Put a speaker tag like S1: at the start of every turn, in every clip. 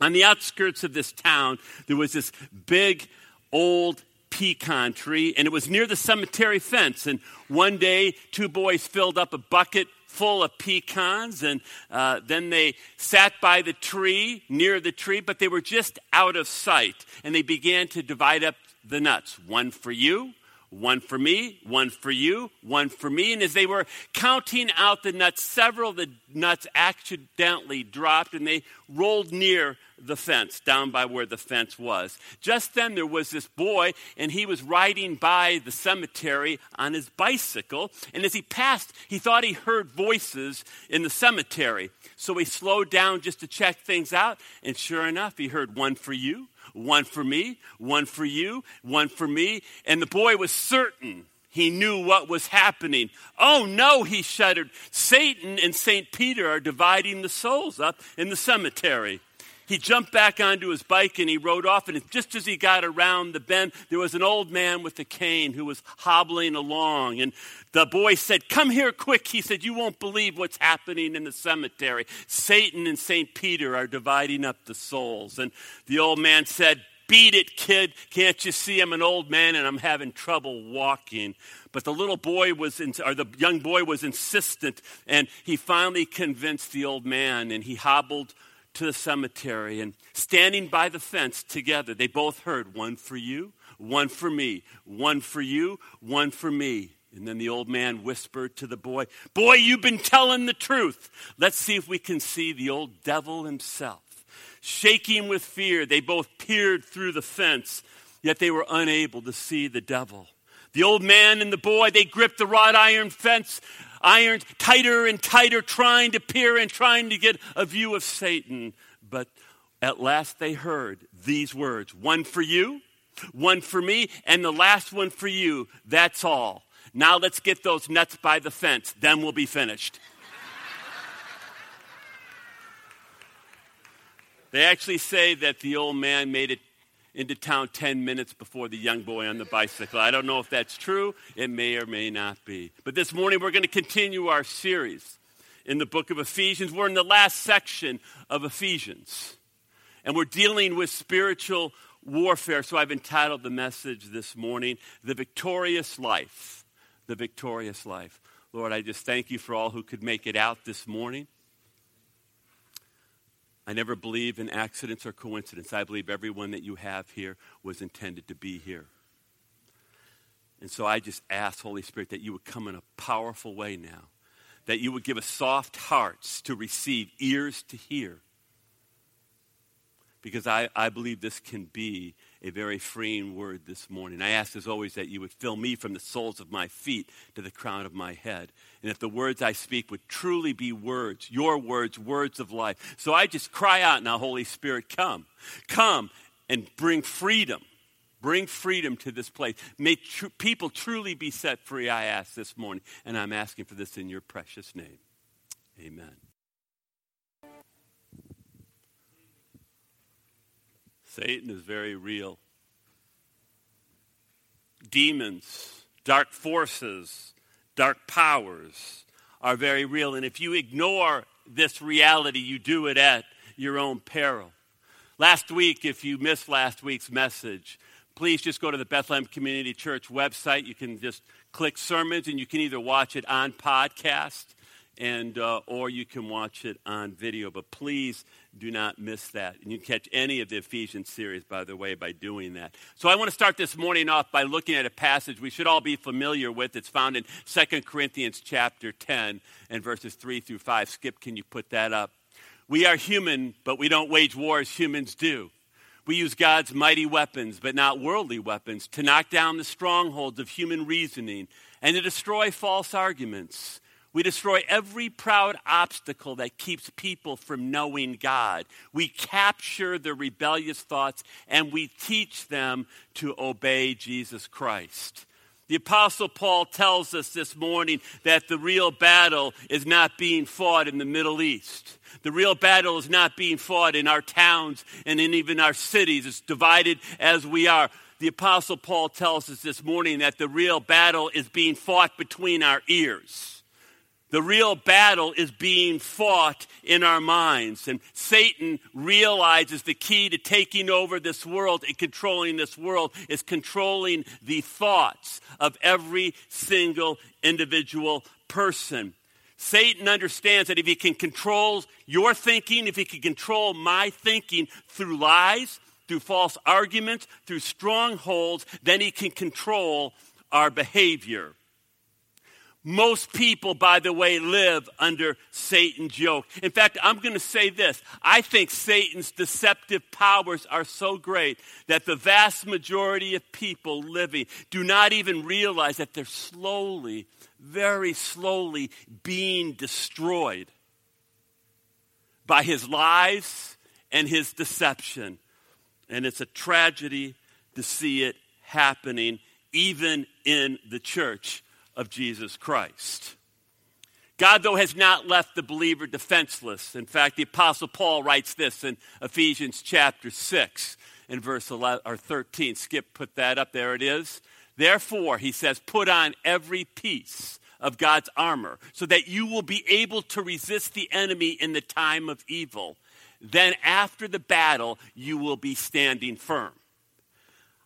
S1: On the outskirts of this town, there was this big old pecan tree, and it was near the cemetery fence. And one day, two boys filled up a bucket full of pecans, and uh, then they sat by the tree, near the tree, but they were just out of sight. And they began to divide up the nuts one for you, one for me, one for you, one for me. And as they were counting out the nuts, several of the nuts accidentally dropped and they rolled near the fence, down by where the fence was. Just then there was this boy, and he was riding by the cemetery on his bicycle. And as he passed, he thought he heard voices in the cemetery. So he slowed down just to check things out. And sure enough, he heard one for you, one for me, one for you, one for me. And the boy was certain he knew what was happening. Oh no, he shuddered. Satan and St. Peter are dividing the souls up in the cemetery. He jumped back onto his bike and he rode off. And just as he got around the bend, there was an old man with a cane who was hobbling along. And the boy said, Come here quick. He said, You won't believe what's happening in the cemetery. Satan and St. Peter are dividing up the souls. And the old man said, Beat it, kid. Can't you see I'm an old man and I'm having trouble walking? But the little boy was, in, or the young boy was insistent, and he finally convinced the old man, and he hobbled to the cemetery. And standing by the fence together, they both heard one for you, one for me, one for you, one for me. And then the old man whispered to the boy, Boy, you've been telling the truth. Let's see if we can see the old devil himself. Shaking with fear, they both peered through the fence, yet they were unable to see the devil. The old man and the boy, they gripped the wrought iron fence, ironed tighter and tighter, trying to peer and trying to get a view of Satan. But at last they heard these words one for you, one for me, and the last one for you. That's all. Now let's get those nuts by the fence, then we'll be finished. they actually say that the old man made it into town 10 minutes before the young boy on the bicycle. I don't know if that's true. It may or may not be. But this morning we're going to continue our series in the book of Ephesians. We're in the last section of Ephesians. And we're dealing with spiritual warfare. So I've entitled the message this morning, The Victorious Life. The Victorious Life. Lord, I just thank you for all who could make it out this morning. I never believe in accidents or coincidence. I believe everyone that you have here was intended to be here. And so I just ask, Holy Spirit, that you would come in a powerful way now, that you would give us soft hearts to receive, ears to hear. Because I, I believe this can be a very freeing word this morning. I ask, as always, that you would fill me from the soles of my feet to the crown of my head. And if the words I speak would truly be words, your words, words of life. So I just cry out now, Holy Spirit, come. Come and bring freedom. Bring freedom to this place. May tr- people truly be set free, I ask this morning. And I'm asking for this in your precious name. Amen. Satan is very real. Demons, dark forces, dark powers are very real. And if you ignore this reality, you do it at your own peril. Last week, if you missed last week's message, please just go to the Bethlehem Community Church website. You can just click sermons and you can either watch it on podcast and uh, or you can watch it on video. But please do not miss that. And you can catch any of the Ephesians series, by the way, by doing that. So I want to start this morning off by looking at a passage we should all be familiar with. It's found in 2 Corinthians chapter 10 and verses 3 through 5. Skip, can you put that up? We are human, but we don't wage war as humans do. We use God's mighty weapons, but not worldly weapons, to knock down the strongholds of human reasoning and to destroy false arguments. We destroy every proud obstacle that keeps people from knowing God. We capture the rebellious thoughts and we teach them to obey Jesus Christ. The Apostle Paul tells us this morning that the real battle is not being fought in the Middle East. The real battle is not being fought in our towns and in even our cities, as divided as we are. The Apostle Paul tells us this morning that the real battle is being fought between our ears The real battle is being fought in our minds. And Satan realizes the key to taking over this world and controlling this world is controlling the thoughts of every single individual person. Satan understands that if he can control your thinking, if he can control my thinking through lies, through false arguments, through strongholds, then he can control our behavior. Most people, by the way, live under Satan's yoke. In fact, I'm going to say this. I think Satan's deceptive powers are so great that the vast majority of people living do not even realize that they're slowly, very slowly being destroyed by his lies and his deception. And it's a tragedy to see it happening even in the church of Jesus Christ. God, though, has not left the believer defenseless. In fact, the Apostle Paul writes this in Ephesians chapter 6 in verse 11, or 13. Skip put that up. There it is. Therefore, he says, put on every piece of God's armor so that you will be able to resist the enemy in the time of evil. Then, after the battle, you will be standing firm.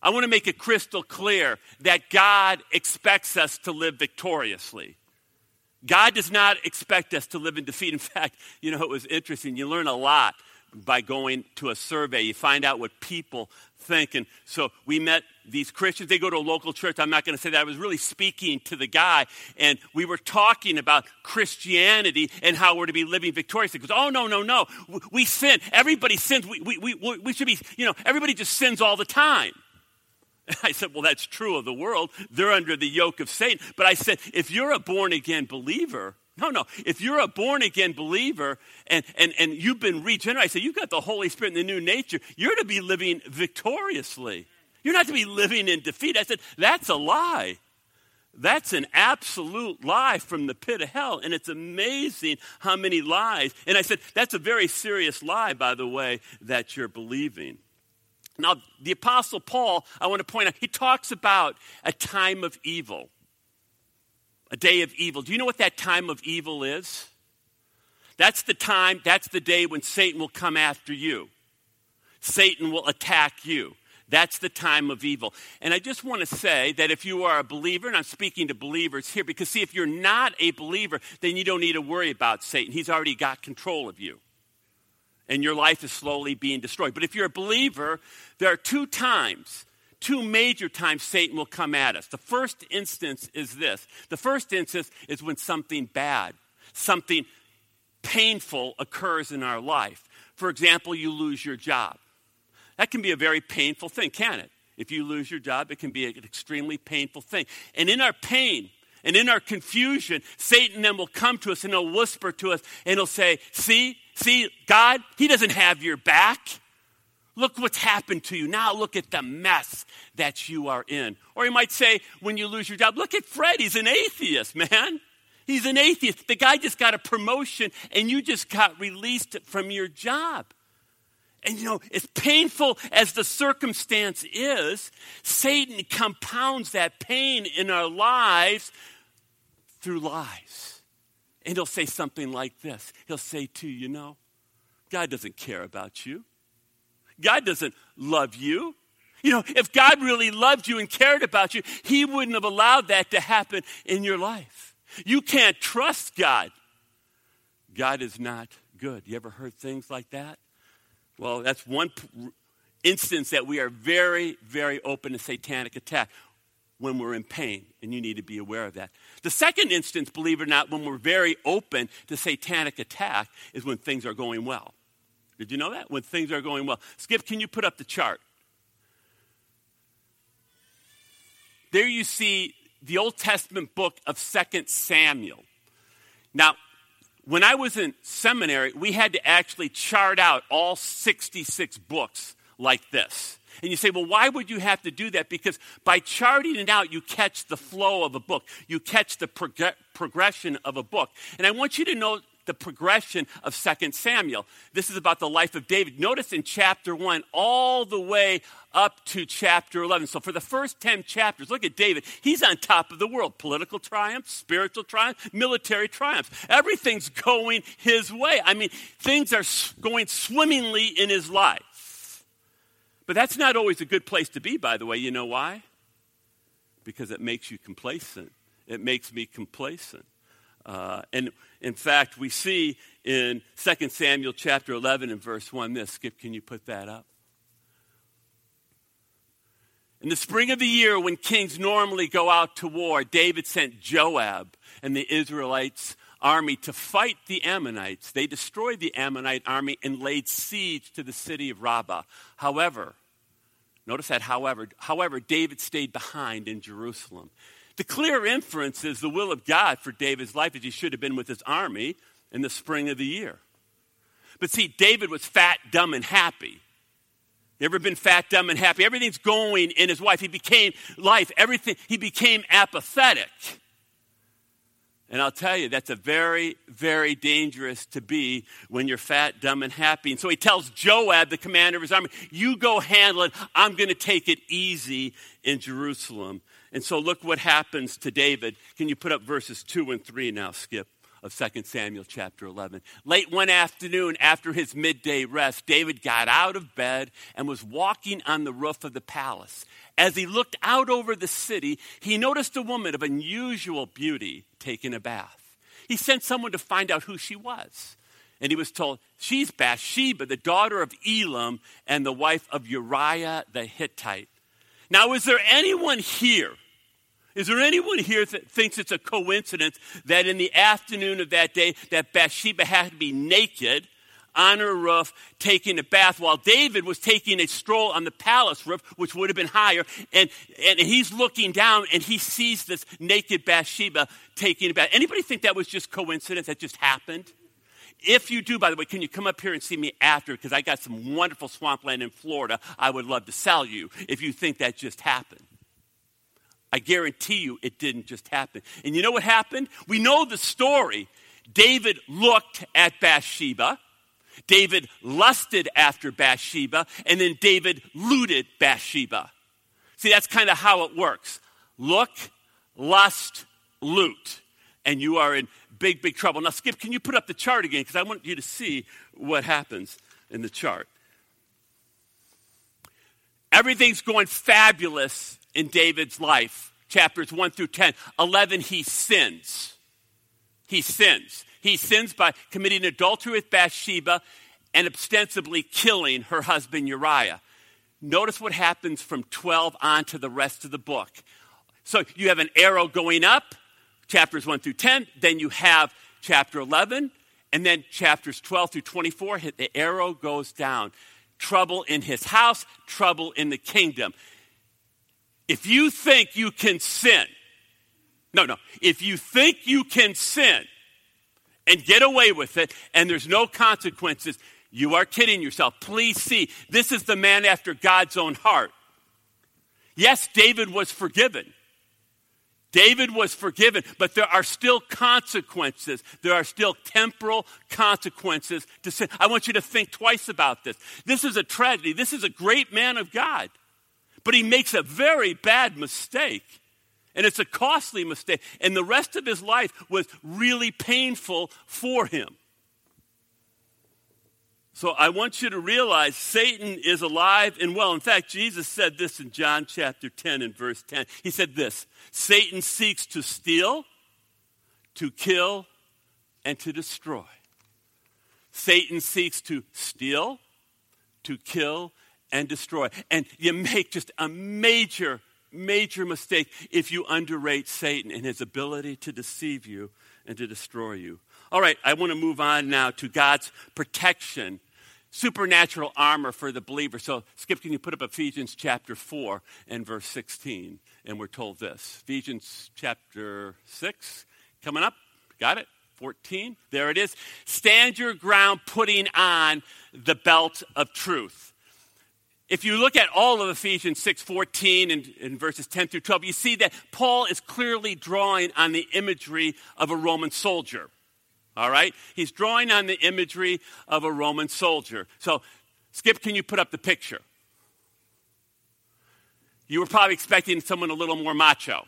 S1: I want to make it crystal clear that God expects us to live victoriously. God does not expect us to live in defeat. In fact, you know, it was interesting. You learn a lot by going to a survey. You find out what people think. And so we met these Christians. They go to a local church. I'm not going to say that. I was really speaking to the guy. And we were talking about Christianity and how we're to be living victoriously. Goes, oh, no, no, no. We sin. Everybody sins. We, we, we, we should be, you know, everybody just sins all the time. I said, Well, that's true of the world. They're under the yoke of Satan. But I said, If you're a born again believer, no, no. If you're a born again believer and, and, and you've been regenerated, I said, You've got the Holy Spirit and the new nature, you're to be living victoriously. You're not to be living in defeat. I said, That's a lie. That's an absolute lie from the pit of hell. And it's amazing how many lies. And I said, That's a very serious lie, by the way, that you're believing. Now, the Apostle Paul, I want to point out, he talks about a time of evil, a day of evil. Do you know what that time of evil is? That's the time, that's the day when Satan will come after you. Satan will attack you. That's the time of evil. And I just want to say that if you are a believer, and I'm speaking to believers here, because see, if you're not a believer, then you don't need to worry about Satan. He's already got control of you and your life is slowly being destroyed. But if you're a believer, there are two times, two major times Satan will come at us. The first instance is this the first instance is when something bad, something painful occurs in our life. For example, you lose your job. That can be a very painful thing, can it? If you lose your job, it can be an extremely painful thing. And in our pain, and in our confusion, Satan then will come to us and he'll whisper to us and he'll say, See, See, God, He doesn't have your back. Look what's happened to you. Now look at the mess that you are in. Or he might say, when you lose your job, look at Fred. He's an atheist, man. He's an atheist. The guy just got a promotion and you just got released from your job. And you know, as painful as the circumstance is, Satan compounds that pain in our lives through lies. And he'll say something like this He'll say to you, you know, God doesn't care about you. God doesn't love you. You know, if God really loved you and cared about you, He wouldn't have allowed that to happen in your life. You can't trust God. God is not good. You ever heard things like that? Well, that's one instance that we are very, very open to satanic attack when we're in pain, and you need to be aware of that. The second instance, believe it or not, when we're very open to satanic attack is when things are going well. Did you know that? When things are going well. Skip, can you put up the chart? There you see the Old Testament book of Second Samuel. Now, when I was in seminary, we had to actually chart out all 66 books like this. And you say, well, why would you have to do that? Because by charting it out, you catch the flow of a book, you catch the prog- progression of a book. And I want you to know the progression of 2 Samuel. This is about the life of David. Notice in chapter 1, all the way up to chapter 11. So for the first 10 chapters, look at David. He's on top of the world. Political triumph, spiritual triumph, military triumph. Everything's going his way. I mean, things are going swimmingly in his life. But that's not always a good place to be, by the way. You know why? Because it makes you complacent. It makes me complacent. Uh, and in fact, we see in 2 Samuel chapter 11 and verse 1 this. Skip, can you put that up? In the spring of the year, when kings normally go out to war, David sent Joab and the Israelites' army to fight the Ammonites. They destroyed the Ammonite army and laid siege to the city of Rabbah. However, notice that however, however, David stayed behind in Jerusalem. The clear inference is the will of God for David's life is he should have been with his army in the spring of the year. But see, David was fat, dumb, and happy. You ever been fat, dumb, and happy? Everything's going in his life. He became life, everything, he became apathetic. And I'll tell you, that's a very, very dangerous to be when you're fat, dumb, and happy. And so he tells Joab, the commander of his army, You go handle it. I'm going to take it easy in Jerusalem. And so look what happens to David. Can you put up verses 2 and 3 now, Skip? Of 2 Samuel chapter 11. Late one afternoon, after his midday rest, David got out of bed and was walking on the roof of the palace. As he looked out over the city, he noticed a woman of unusual beauty taking a bath. He sent someone to find out who she was. And he was told, She's Bathsheba, the daughter of Elam and the wife of Uriah the Hittite. Now, is there anyone here is there anyone here that thinks it's a coincidence that in the afternoon of that day that Bathsheba had to be naked on her roof taking a bath while David was taking a stroll on the palace roof, which would have been higher, and, and he's looking down and he sees this naked Bathsheba taking a bath. Anybody think that was just coincidence that just happened? If you do, by the way, can you come up here and see me after? Because I got some wonderful swampland in Florida I would love to sell you if you think that just happened. I guarantee you it didn't just happen. And you know what happened? We know the story. David looked at Bathsheba. David lusted after Bathsheba, and then David looted Bathsheba. See, that's kind of how it works look, lust, loot. And you are in big, big trouble. Now, Skip, can you put up the chart again? Because I want you to see what happens in the chart. Everything's going fabulous in David's life, chapters 1 through 10. 11, he sins. He sins. He sins by committing adultery with Bathsheba and ostensibly killing her husband Uriah. Notice what happens from 12 on to the rest of the book. So you have an arrow going up, chapters 1 through 10. Then you have chapter 11. And then chapters 12 through 24, the arrow goes down. Trouble in his house, trouble in the kingdom. If you think you can sin, no, no, if you think you can sin and get away with it and there's no consequences, you are kidding yourself. Please see, this is the man after God's own heart. Yes, David was forgiven. David was forgiven, but there are still consequences. There are still temporal consequences to sin. I want you to think twice about this. This is a tragedy. This is a great man of God. But he makes a very bad mistake. And it's a costly mistake. And the rest of his life was really painful for him. So I want you to realize Satan is alive and well. In fact, Jesus said this in John chapter 10 and verse 10. He said this Satan seeks to steal, to kill, and to destroy. Satan seeks to steal, to kill, and destroy. And you make just a major, major mistake if you underrate Satan and his ability to deceive you and to destroy you. All right, I want to move on now to God's protection, supernatural armor for the believer. So, Skip, can you put up Ephesians chapter 4 and verse 16? And we're told this Ephesians chapter 6, coming up. Got it? 14. There it is. Stand your ground, putting on the belt of truth if you look at all of Ephesians 6:14 and, and verses 10 through 12, you see that Paul is clearly drawing on the imagery of a Roman soldier. All right? He's drawing on the imagery of a Roman soldier. So, Skip, can you put up the picture? You were probably expecting someone a little more macho,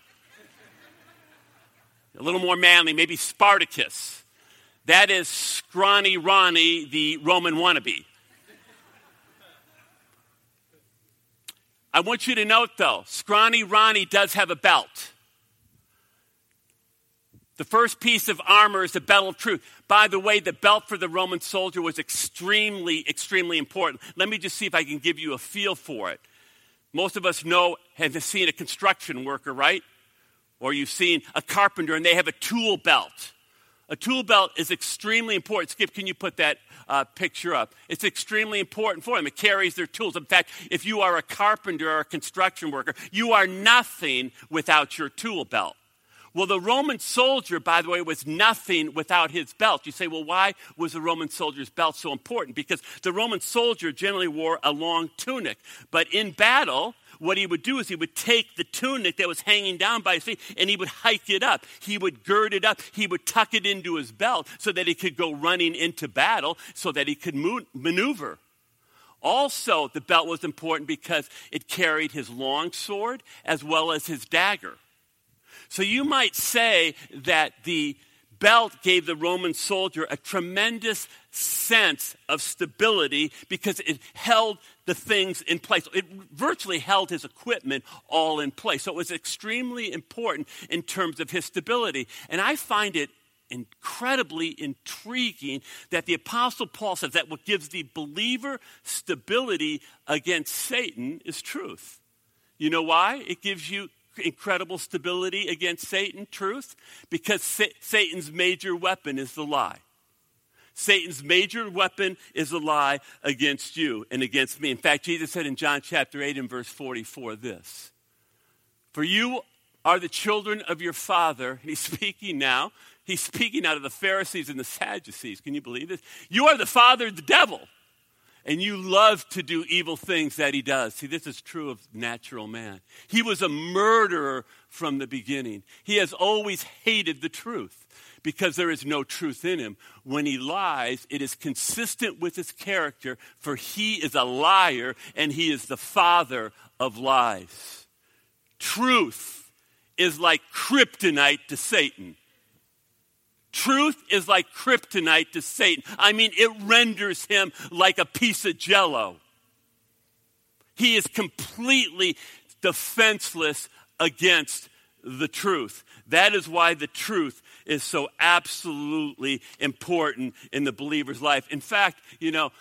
S1: a little more manly, maybe Spartacus. That is Scrawny Ronnie, the Roman wannabe. I want you to note, though, Scrawny Ronnie does have a belt. The first piece of armor is the belt of truth. By the way, the belt for the Roman soldier was extremely, extremely important. Let me just see if I can give you a feel for it. Most of us know, have seen a construction worker, right? Or you've seen a carpenter and they have a tool belt. A tool belt is extremely important. Skip, can you put that uh, picture up? It's extremely important for them. It carries their tools. In fact, if you are a carpenter or a construction worker, you are nothing without your tool belt. Well, the Roman soldier, by the way, was nothing without his belt. You say, well, why was the Roman soldier's belt so important? Because the Roman soldier generally wore a long tunic. But in battle, what he would do is he would take the tunic that was hanging down by his feet and he would hike it up. He would gird it up. He would tuck it into his belt so that he could go running into battle so that he could maneuver. Also, the belt was important because it carried his long sword as well as his dagger. So you might say that the belt gave the Roman soldier a tremendous sense of stability because it held the things in place. It virtually held his equipment all in place. So it was extremely important in terms of his stability. And I find it incredibly intriguing that the Apostle Paul says that what gives the believer stability against Satan is truth. You know why? It gives you incredible stability against Satan? Truth? Because Sa- Satan's major weapon is the lie. Satan's major weapon is a lie against you and against me. In fact, Jesus said in John chapter 8 and verse 44 this For you are the children of your father. And he's speaking now. He's speaking out of the Pharisees and the Sadducees. Can you believe this? You are the father of the devil and you love to do evil things that he does. See, this is true of natural man. He was a murderer from the beginning. He has always hated the truth because there is no truth in him. When he lies, it is consistent with his character, for he is a liar and he is the father of lies. Truth is like kryptonite to Satan. Truth is like kryptonite to Satan. I mean, it renders him like a piece of jello. He is completely defenseless against the truth. That is why the truth is so absolutely important in the believer's life. In fact, you know,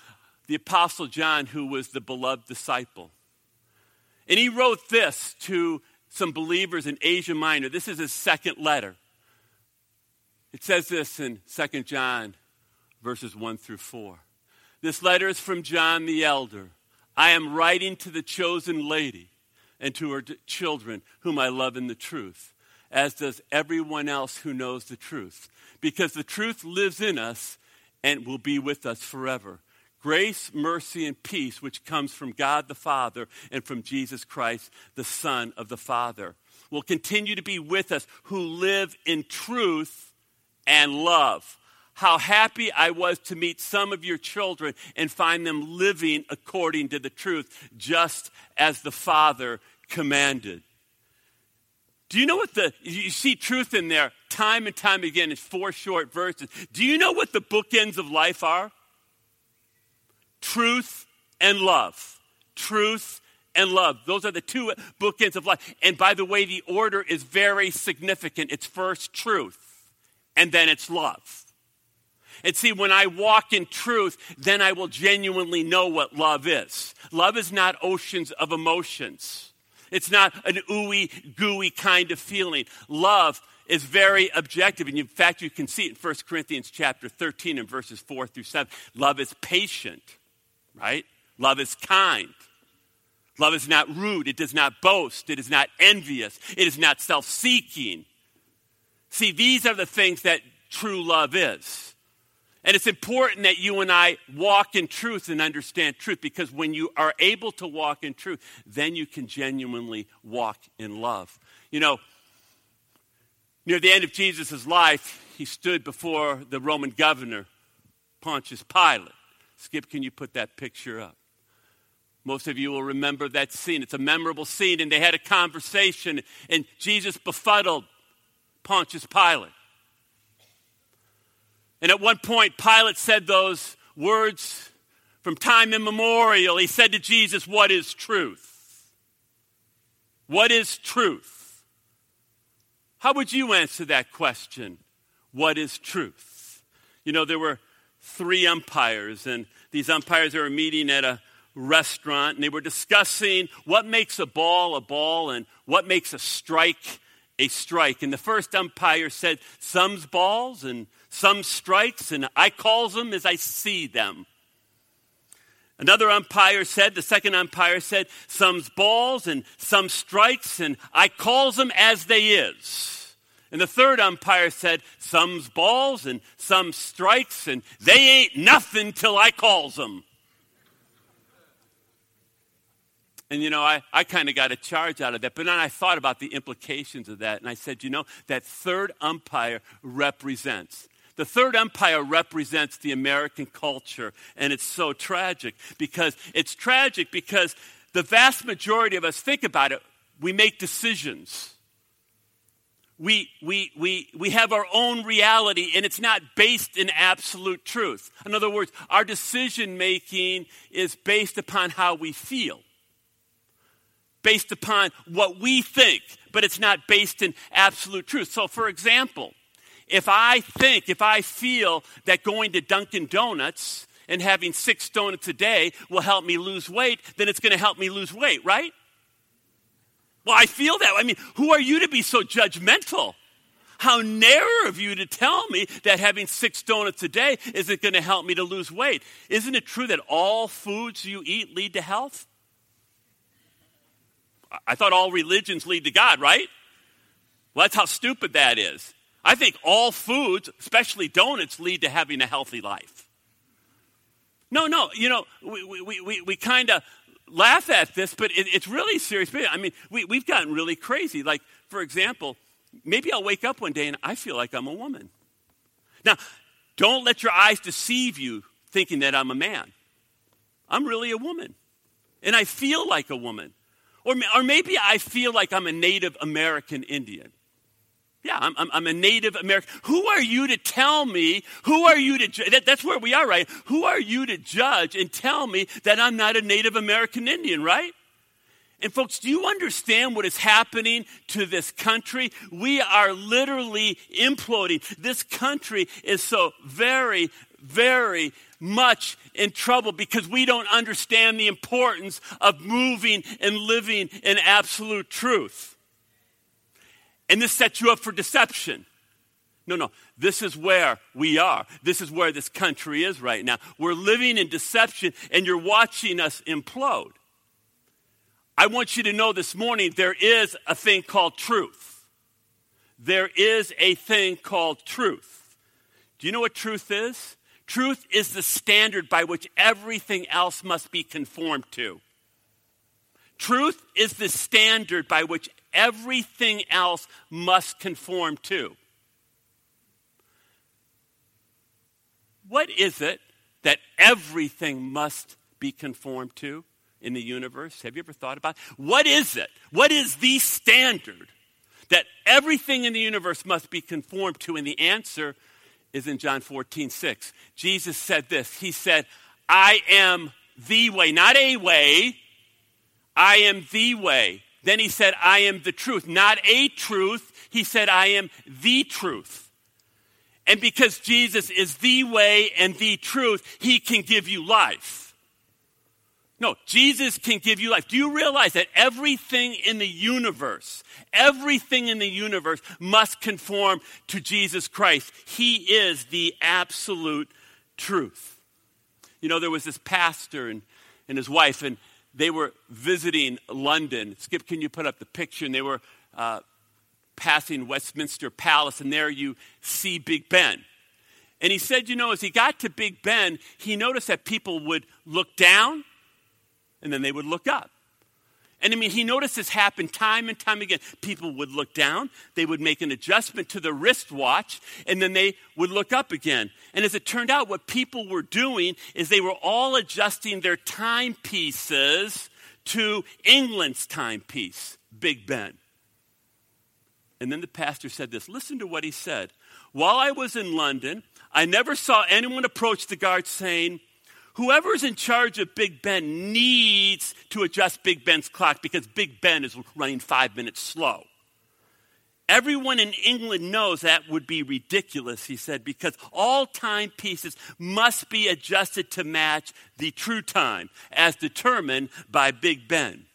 S1: the Apostle John, who was the beloved disciple, and he wrote this to some believers in Asia Minor. This is his second letter. It says this in 2 John, verses 1 through 4. This letter is from John the elder. I am writing to the chosen lady and to her children, whom I love in the truth, as does everyone else who knows the truth, because the truth lives in us and will be with us forever. Grace, mercy, and peace, which comes from God the Father and from Jesus Christ, the Son of the Father, will continue to be with us who live in truth and love. How happy I was to meet some of your children and find them living according to the truth, just as the Father commanded. Do you know what the, you see truth in there time and time again in four short verses. Do you know what the bookends of life are? Truth and love. Truth and love. Those are the two bookends of life. And by the way, the order is very significant. It's first truth and then it's love. And see, when I walk in truth, then I will genuinely know what love is. Love is not oceans of emotions. It's not an ooey gooey kind of feeling. Love is very objective. And in fact, you can see it in 1 Corinthians chapter 13 and verses 4 through 7. Love is patient, right? Love is kind. Love is not rude. It does not boast. It is not envious. It is not self seeking. See, these are the things that true love is. And it's important that you and I walk in truth and understand truth because when you are able to walk in truth, then you can genuinely walk in love. You know, Near the end of Jesus' life, he stood before the Roman governor, Pontius Pilate. Skip, can you put that picture up? Most of you will remember that scene. It's a memorable scene, and they had a conversation, and Jesus befuddled Pontius Pilate. And at one point, Pilate said those words from time immemorial. He said to Jesus, What is truth? What is truth? How would you answer that question? What is truth? You know, there were three umpires, and these umpires were meeting at a restaurant, and they were discussing what makes a ball a ball and what makes a strike a strike. And the first umpire said, Some's balls and some strikes, and I calls them as I see them. Another umpire said, the second umpire said, some's balls and some strikes, and I calls them as they is. And the third umpire said, some's balls and some strikes, and they ain't nothing till I calls them. And you know, I, I kind of got a charge out of that. But then I thought about the implications of that. And I said, you know, that third umpire represents. The third umpire represents the American culture. And it's so tragic because it's tragic because the vast majority of us think about it, we make decisions. We, we, we, we have our own reality, and it's not based in absolute truth. In other words, our decision making is based upon how we feel based upon what we think, but it's not based in absolute truth. So, for example, if I think, if I feel that going to Dunkin' Donuts and having six donuts a day will help me lose weight, then it's going to help me lose weight, right? Well, I feel that. I mean, who are you to be so judgmental? How narrow of you to tell me that having six donuts a day isn't going to help me to lose weight. Isn't it true that all foods you eat lead to health? I thought all religions lead to God, right? Well, that's how stupid that is. I think all foods, especially donuts, lead to having a healthy life. No, no, you know, we, we, we, we kind of laugh at this, but it, it's really serious. I mean, we, we've gotten really crazy. Like, for example, maybe I'll wake up one day and I feel like I'm a woman. Now, don't let your eyes deceive you thinking that I'm a man. I'm really a woman. And I feel like a woman. Or, or maybe I feel like I'm a Native American Indian. Yeah, I'm, I'm, I'm, a Native American. Who are you to tell me? Who are you to judge? That, that's where we are, right? Who are you to judge and tell me that I'm not a Native American Indian, right? And folks, do you understand what is happening to this country? We are literally imploding. This country is so very, very much in trouble because we don't understand the importance of moving and living in absolute truth. And this sets you up for deception. No, no. This is where we are. This is where this country is right now. We're living in deception, and you're watching us implode. I want you to know this morning there is a thing called truth. There is a thing called truth. Do you know what truth is? Truth is the standard by which everything else must be conformed to. Truth is the standard by which everything else must conform to. What is it that everything must be conformed to in the universe? Have you ever thought about it? What is it? What is the standard that everything in the universe must be conformed to? And the answer is in John 14, 6. Jesus said this He said, I am the way, not a way, I am the way. Then he said, I am the truth. Not a truth, he said, I am the truth. And because Jesus is the way and the truth, he can give you life. No, Jesus can give you life. Do you realize that everything in the universe, everything in the universe must conform to Jesus Christ? He is the absolute truth. You know, there was this pastor and, and his wife, and they were visiting London. Skip, can you put up the picture? And they were uh, passing Westminster Palace, and there you see Big Ben. And he said, you know, as he got to Big Ben, he noticed that people would look down and then they would look up. And I mean, he noticed this happen time and time again. People would look down, they would make an adjustment to the wristwatch, and then they would look up again. And as it turned out, what people were doing is they were all adjusting their timepieces to England's timepiece, Big Ben. And then the pastor said this listen to what he said. While I was in London, I never saw anyone approach the guard saying, Whoever's in charge of Big Ben needs to adjust Big Ben's clock because Big Ben is running five minutes slow. Everyone in England knows that would be ridiculous, he said, because all timepieces must be adjusted to match the true time as determined by Big Ben.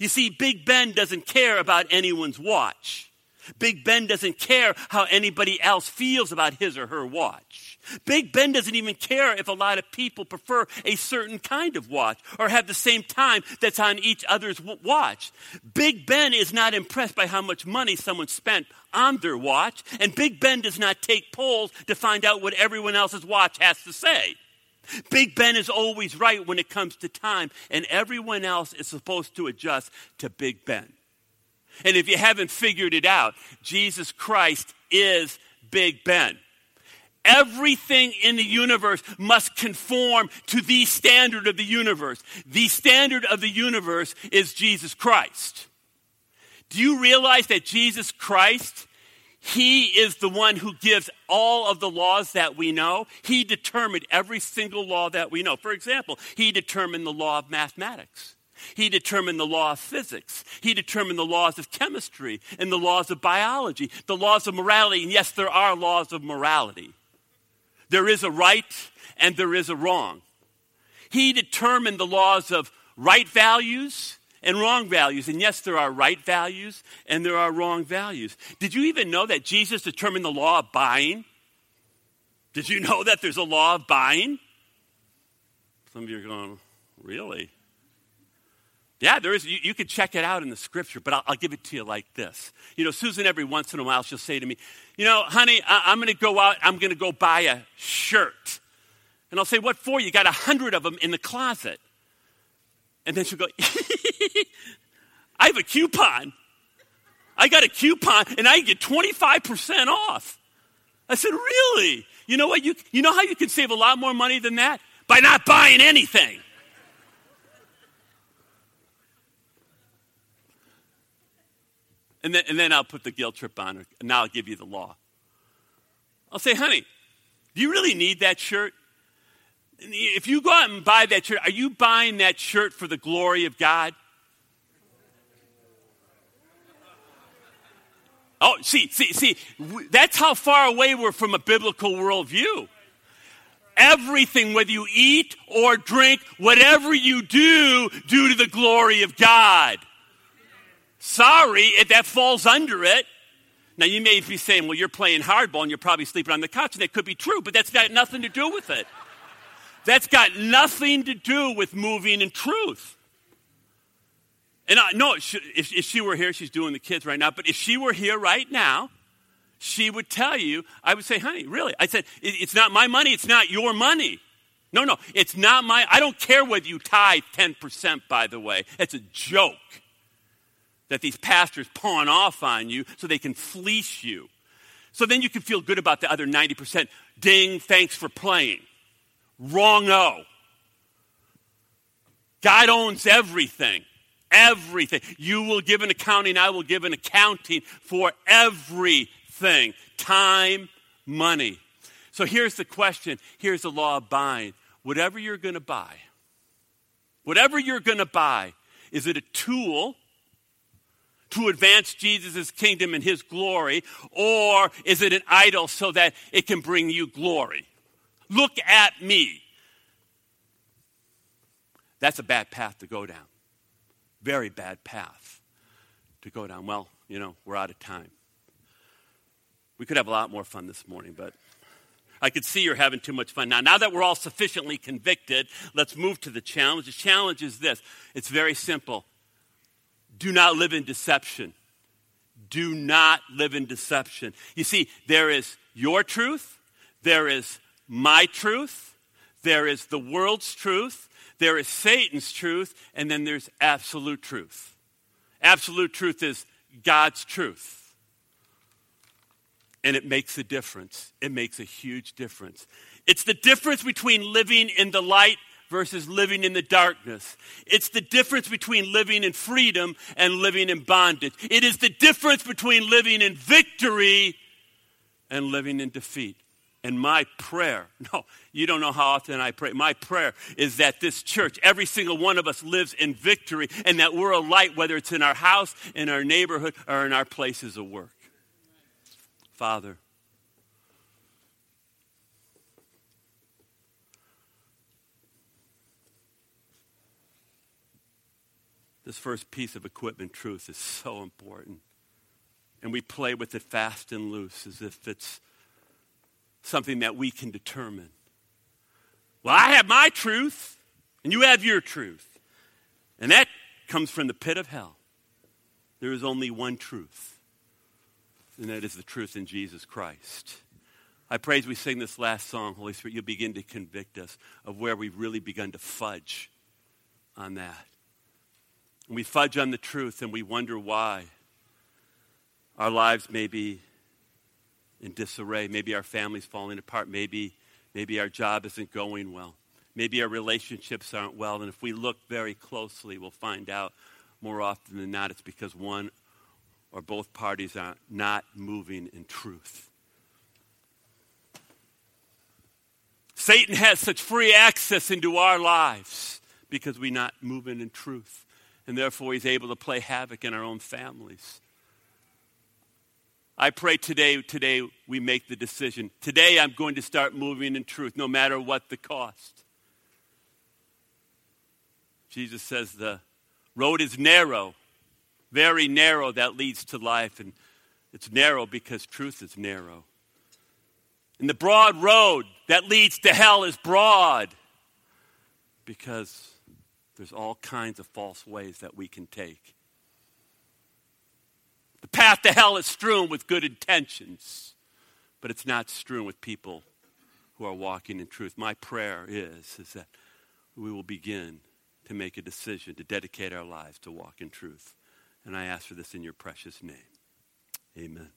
S1: You see, Big Ben doesn't care about anyone's watch. Big Ben doesn't care how anybody else feels about his or her watch. Big Ben doesn't even care if a lot of people prefer a certain kind of watch or have the same time that's on each other's watch. Big Ben is not impressed by how much money someone spent on their watch, and Big Ben does not take polls to find out what everyone else's watch has to say. Big Ben is always right when it comes to time, and everyone else is supposed to adjust to Big Ben. And if you haven't figured it out, Jesus Christ is Big Ben. Everything in the universe must conform to the standard of the universe. The standard of the universe is Jesus Christ. Do you realize that Jesus Christ, He is the one who gives all of the laws that we know? He determined every single law that we know. For example, He determined the law of mathematics. He determined the law of physics. He determined the laws of chemistry and the laws of biology, the laws of morality. And yes, there are laws of morality. There is a right and there is a wrong. He determined the laws of right values and wrong values. And yes, there are right values and there are wrong values. Did you even know that Jesus determined the law of buying? Did you know that there's a law of buying? Some of you are going, really? Yeah, there is. You, you could check it out in the scripture, but I'll, I'll, give it to you like this. You know, Susan, every once in a while, she'll say to me, You know, honey, I, am going to go out, I'm going to go buy a shirt. And I'll say, What for? You got a hundred of them in the closet. And then she'll go, I have a coupon. I got a coupon, and I get 25% off. I said, Really? You know what? You, you know how you can save a lot more money than that? By not buying anything. And then, and then I'll put the guilt trip on her, and I'll give you the law. I'll say, honey, do you really need that shirt? If you go out and buy that shirt, are you buying that shirt for the glory of God? Oh, see, see, see, that's how far away we're from a biblical worldview. Everything, whether you eat or drink, whatever you do, do to the glory of God. Sorry, if that falls under it. Now, you may be saying, well, you're playing hardball and you're probably sleeping on the couch, and that could be true, but that's got nothing to do with it. That's got nothing to do with moving in truth. And I, no, if, if she were here, she's doing the kids right now, but if she were here right now, she would tell you, I would say, honey, really? I said, it's not my money, it's not your money. No, no, it's not my, I don't care whether you tithe 10%, by the way. It's a joke that these pastors pawn off on you so they can fleece you. So then you can feel good about the other 90%. Ding, thanks for playing. Wrong o. God owns everything. Everything. You will give an accounting, I will give an accounting for everything time, money. So here's the question here's the law of buying. Whatever you're going to buy, whatever you're going to buy, is it a tool to advance Jesus' kingdom and his glory, or is it an idol so that it can bring you glory? Look at me. That's a bad path to go down. Very bad path to go down. Well, you know, we're out of time. We could have a lot more fun this morning, but I could see you're having too much fun. Now, now that we're all sufficiently convicted, let's move to the challenge. The challenge is this it's very simple do not live in deception. Do not live in deception. You see, there is your truth, there is my truth, there is the world's truth, there is Satan's truth, and then there's absolute truth. Absolute truth is God's truth. And it makes a difference. It makes a huge difference. It's the difference between living in the light versus living in the darkness. It's the difference between living in freedom and living in bondage. It is the difference between living in victory and living in defeat. And my prayer, no, you don't know how often I pray. My prayer is that this church, every single one of us lives in victory and that we're a light, whether it's in our house, in our neighborhood, or in our places of work. Father, this first piece of equipment truth is so important. And we play with it fast and loose as if it's something that we can determine. Well, I have my truth, and you have your truth. And that comes from the pit of hell. There is only one truth, and that is the truth in Jesus Christ. I pray as we sing this last song, Holy Spirit, you'll begin to convict us of where we've really begun to fudge on that. And we fudge on the truth and we wonder why our lives may be in disarray. Maybe our family's falling apart. Maybe, maybe our job isn't going well. Maybe our relationships aren't well. And if we look very closely, we'll find out more often than not it's because one or both parties are not moving in truth. Satan has such free access into our lives because we're not moving in truth. And therefore, he's able to play havoc in our own families. I pray today, today we make the decision. Today I'm going to start moving in truth, no matter what the cost. Jesus says the road is narrow, very narrow, that leads to life. And it's narrow because truth is narrow. And the broad road that leads to hell is broad because there's all kinds of false ways that we can take. The path to hell is strewn with good intentions, but it's not strewn with people who are walking in truth. My prayer is, is that we will begin to make a decision to dedicate our lives to walk in truth. And I ask for this in your precious name. Amen.